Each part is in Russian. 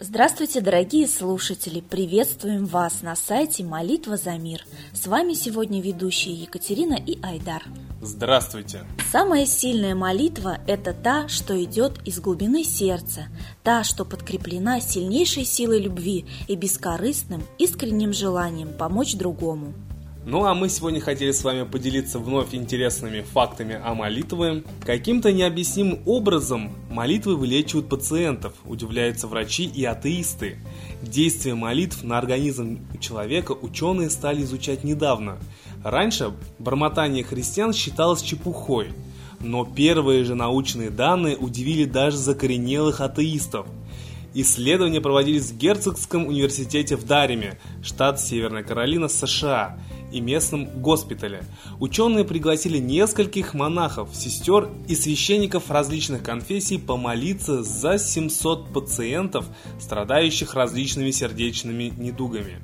Здравствуйте, дорогие слушатели! Приветствуем вас на сайте «Молитва за мир». С вами сегодня ведущие Екатерина и Айдар. Здравствуйте! Самая сильная молитва – это та, что идет из глубины сердца, та, что подкреплена сильнейшей силой любви и бескорыстным, искренним желанием помочь другому. Ну а мы сегодня хотели с вами поделиться вновь интересными фактами о молитве. Каким-то необъяснимым образом молитвы вылечивают пациентов, удивляются врачи и атеисты. Действие молитв на организм человека ученые стали изучать недавно. Раньше бормотание христиан считалось чепухой, но первые же научные данные удивили даже закоренелых атеистов. Исследования проводились в Герцогском университете в Дареме, штат Северная Каролина, США – и местном госпитале. Ученые пригласили нескольких монахов, сестер и священников различных конфессий помолиться за 700 пациентов, страдающих различными сердечными недугами.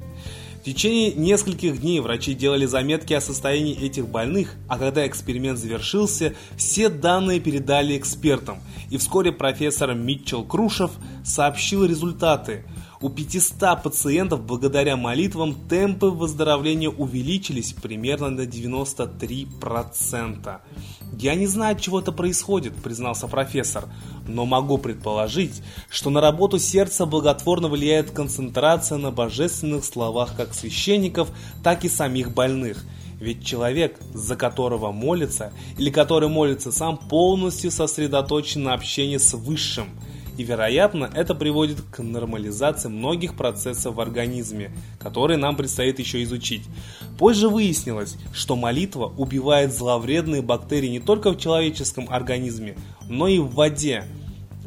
В течение нескольких дней врачи делали заметки о состоянии этих больных, а когда эксперимент завершился, все данные передали экспертам, и вскоре профессор Митчелл Крушев сообщил результаты – у 500 пациентов благодаря молитвам темпы выздоровления увеличились примерно на 93%. «Я не знаю, от чего это происходит», – признался профессор, «но могу предположить, что на работу сердца благотворно влияет концентрация на божественных словах как священников, так и самих больных». Ведь человек, за которого молится, или который молится сам, полностью сосредоточен на общении с Высшим – и, вероятно, это приводит к нормализации многих процессов в организме, которые нам предстоит еще изучить. Позже выяснилось, что молитва убивает зловредные бактерии не только в человеческом организме, но и в воде.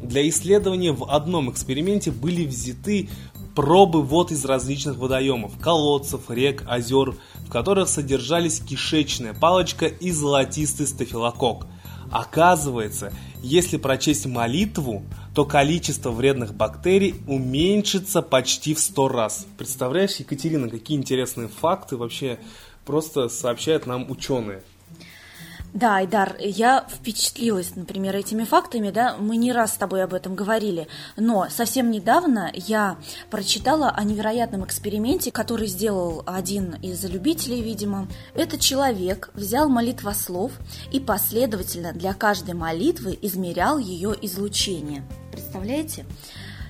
Для исследования в одном эксперименте были взяты пробы вод из различных водоемов, колодцев, рек, озер, в которых содержались кишечная палочка и золотистый стафилококк. Оказывается, если прочесть молитву, то количество вредных бактерий уменьшится почти в 100 раз. Представляешь, Екатерина, какие интересные факты вообще просто сообщают нам ученые. Да, Айдар, я впечатлилась, например, этими фактами, да, мы не раз с тобой об этом говорили, но совсем недавно я прочитала о невероятном эксперименте, который сделал один из любителей, видимо. Этот человек взял молитвослов и последовательно для каждой молитвы измерял ее излучение. Представляете?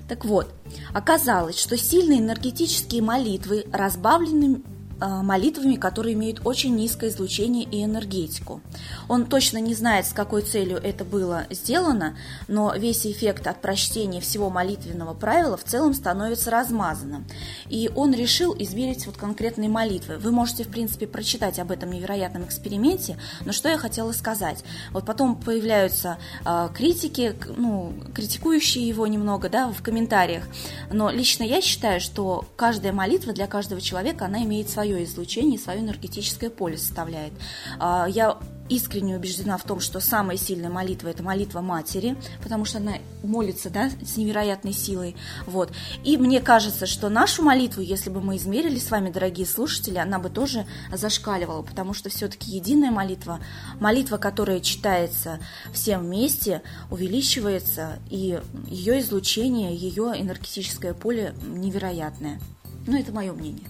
Так вот, оказалось, что сильные энергетические молитвы разбавлены Э, молитвами, которые имеют очень низкое излучение и энергетику. Он точно не знает, с какой целью это было сделано, но весь эффект от прочтения всего молитвенного правила в целом становится размазанным. И он решил измерить вот конкретные молитвы. Вы можете, в принципе, прочитать об этом невероятном эксперименте, но что я хотела сказать. Вот потом появляются э, критики, ну, критикующие его немного, да, в комментариях, но лично я считаю, что каждая молитва для каждого человека, она имеет свою свое излучение, свое энергетическое поле составляет. А, я искренне убеждена в том, что самая сильная молитва – это молитва матери, потому что она молится да, с невероятной силой. Вот. И мне кажется, что нашу молитву, если бы мы измерили с вами, дорогие слушатели, она бы тоже зашкаливала, потому что все-таки единая молитва, молитва, которая читается всем вместе, увеличивается, и ее излучение, ее энергетическое поле невероятное. Ну, это мое мнение.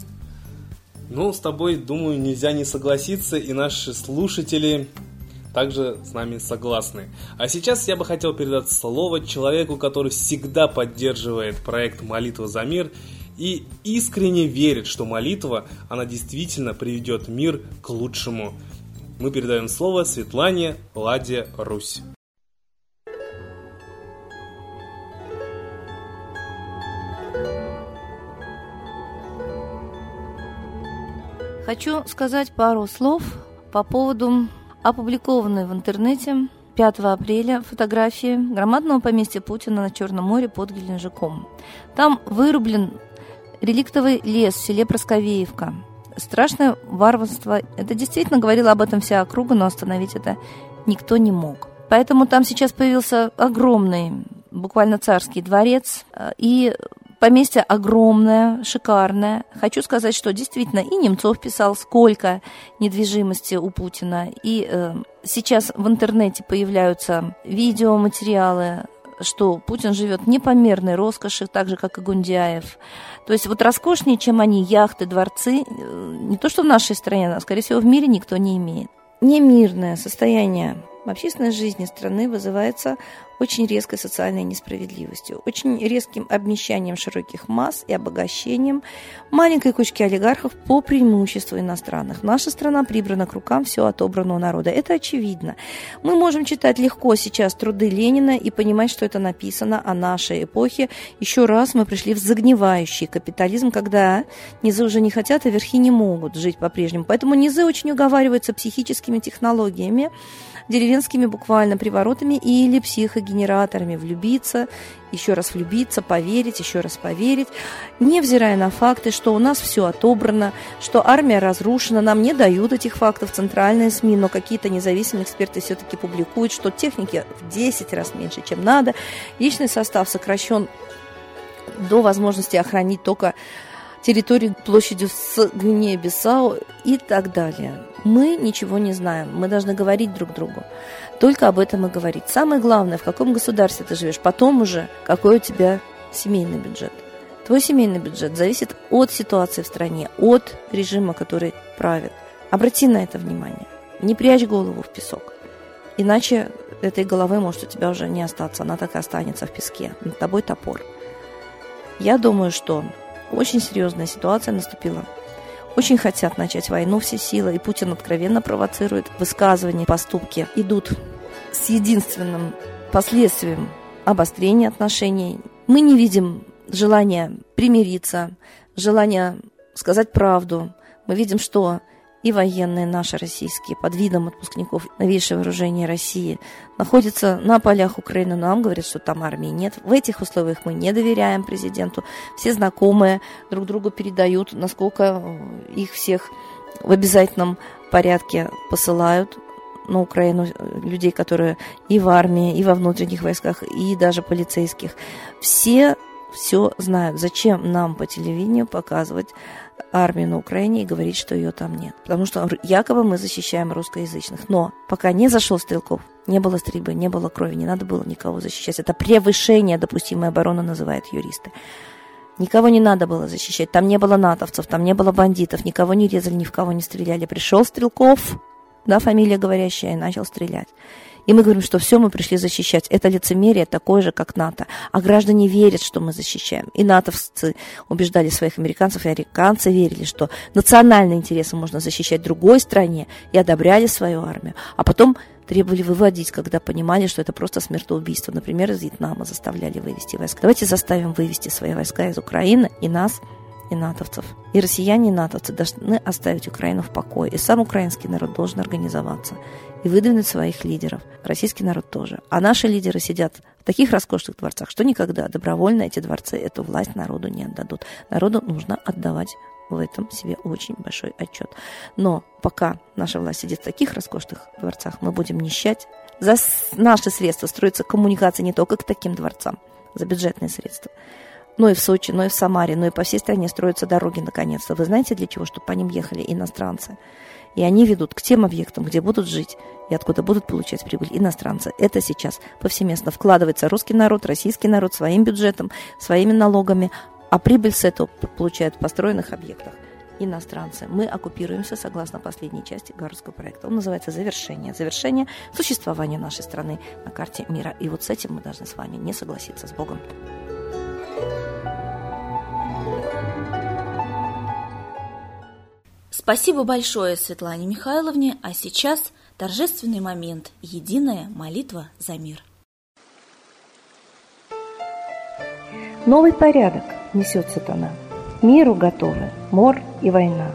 Ну, с тобой, думаю, нельзя не согласиться, и наши слушатели также с нами согласны. А сейчас я бы хотел передать слово человеку, который всегда поддерживает проект «Молитва за мир» и искренне верит, что молитва, она действительно приведет мир к лучшему. Мы передаем слово Светлане Ладе Русь. Хочу сказать пару слов по поводу опубликованной в интернете 5 апреля фотографии громадного поместья Путина на Черном море под Геленджиком. Там вырублен реликтовый лес в селе Просковеевка. Страшное варварство. Это действительно говорила об этом вся округа, но остановить это никто не мог. Поэтому там сейчас появился огромный, буквально царский дворец. И Поместье огромное, шикарное. Хочу сказать, что действительно и Немцов писал, сколько недвижимости у Путина. И э, сейчас в интернете появляются видеоматериалы, что Путин живет непомерной роскоши, так же, как и Гундяев. То есть вот роскошнее, чем они, яхты, дворцы, э, не то что в нашей стране, а, скорее всего, в мире никто не имеет. Немирное состояние в общественной жизни страны вызывается очень резкой социальной несправедливостью, очень резким обнищанием широких масс и обогащением маленькой кучки олигархов по преимуществу иностранных. Наша страна прибрана к рукам все отобрано у народа. Это очевидно. Мы можем читать легко сейчас труды Ленина и понимать, что это написано о нашей эпохе. Еще раз мы пришли в загнивающий капитализм, когда низы уже не хотят, а верхи не могут жить по-прежнему. Поэтому низы очень уговариваются психическими технологиями, деревенскими буквально приворотами или психогенераторами влюбиться, еще раз влюбиться, поверить, еще раз поверить, невзирая на факты, что у нас все отобрано, что армия разрушена, нам не дают этих фактов центральные СМИ, но какие-то независимые эксперты все-таки публикуют, что техники в 10 раз меньше, чем надо, личный состав сокращен до возможности охранить только территорию площадью с Гвинея-Бисау и так далее. Мы ничего не знаем, мы должны говорить друг другу. Только об этом и говорить. Самое главное, в каком государстве ты живешь, потом уже, какой у тебя семейный бюджет. Твой семейный бюджет зависит от ситуации в стране, от режима, который правит. Обрати на это внимание. Не прячь голову в песок. Иначе этой головы может у тебя уже не остаться. Она так и останется в песке. Над тобой топор. Я думаю, что очень серьезная ситуация наступила. Очень хотят начать войну все силы, и Путин откровенно провоцирует. Высказывания, поступки идут с единственным последствием обострения отношений. Мы не видим желания примириться, желания сказать правду. Мы видим, что и военные наши российские под видом отпускников новейшего вооружения России находятся на полях Украины, нам говорят, что там армии нет. В этих условиях мы не доверяем президенту. Все знакомые друг другу передают, насколько их всех в обязательном порядке посылают на Украину людей, которые и в армии, и во внутренних войсках, и даже полицейских. Все все знают. Зачем нам по телевидению показывать армию на Украине и говорить, что ее там нет. Потому что якобы мы защищаем русскоязычных. Но пока не зашел Стрелков, не было стрельбы, не было крови, не надо было никого защищать. Это превышение допустимой обороны, называют юристы. Никого не надо было защищать. Там не было натовцев, там не было бандитов, никого не резали, ни в кого не стреляли. Пришел Стрелков, да, фамилия говорящая, и начал стрелять. И мы говорим, что все мы пришли защищать. Это лицемерие такое же, как НАТО. А граждане верят, что мы защищаем. И натовцы убеждали своих американцев, и американцы верили, что национальные интересы можно защищать другой стране, и одобряли свою армию. А потом требовали выводить, когда понимали, что это просто смертоубийство. Например, из Вьетнама заставляли вывести войска. Давайте заставим вывести свои войска из Украины и нас и натовцев. И россияне, и натовцы должны оставить Украину в покое. И сам украинский народ должен организоваться и выдвинуть своих лидеров. Российский народ тоже. А наши лидеры сидят в таких роскошных дворцах, что никогда добровольно эти дворцы эту власть народу не отдадут. Народу нужно отдавать в этом себе очень большой отчет. Но пока наша власть сидит в таких роскошных дворцах, мы будем нищать. За наши средства строятся коммуникации не только к таким дворцам, за бюджетные средства, но и в Сочи, но и в Самаре, но и по всей стране строятся дороги наконец-то. Вы знаете для чего? Чтобы по ним ехали иностранцы. И они ведут к тем объектам, где будут жить и откуда будут получать прибыль иностранцы. Это сейчас повсеместно вкладывается русский народ, российский народ своим бюджетом, своими налогами, а прибыль с этого получают в построенных объектах иностранцы. Мы оккупируемся согласно последней части Гарвардского проекта. Он называется «Завершение». Завершение существования нашей страны на карте мира. И вот с этим мы должны с вами не согласиться. С Богом. Спасибо большое Светлане Михайловне, а сейчас торжественный момент – единая молитва за мир. Новый порядок несет сатана. Миру готовы мор и война.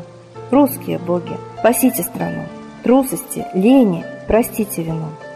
Русские боги, спасите страну. Трусости, лени, простите вину.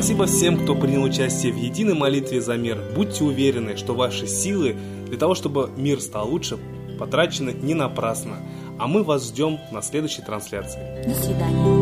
Спасибо всем, кто принял участие в единой молитве за мир. Будьте уверены, что ваши силы для того, чтобы мир стал лучше, потрачены не напрасно. А мы вас ждем на следующей трансляции. До свидания.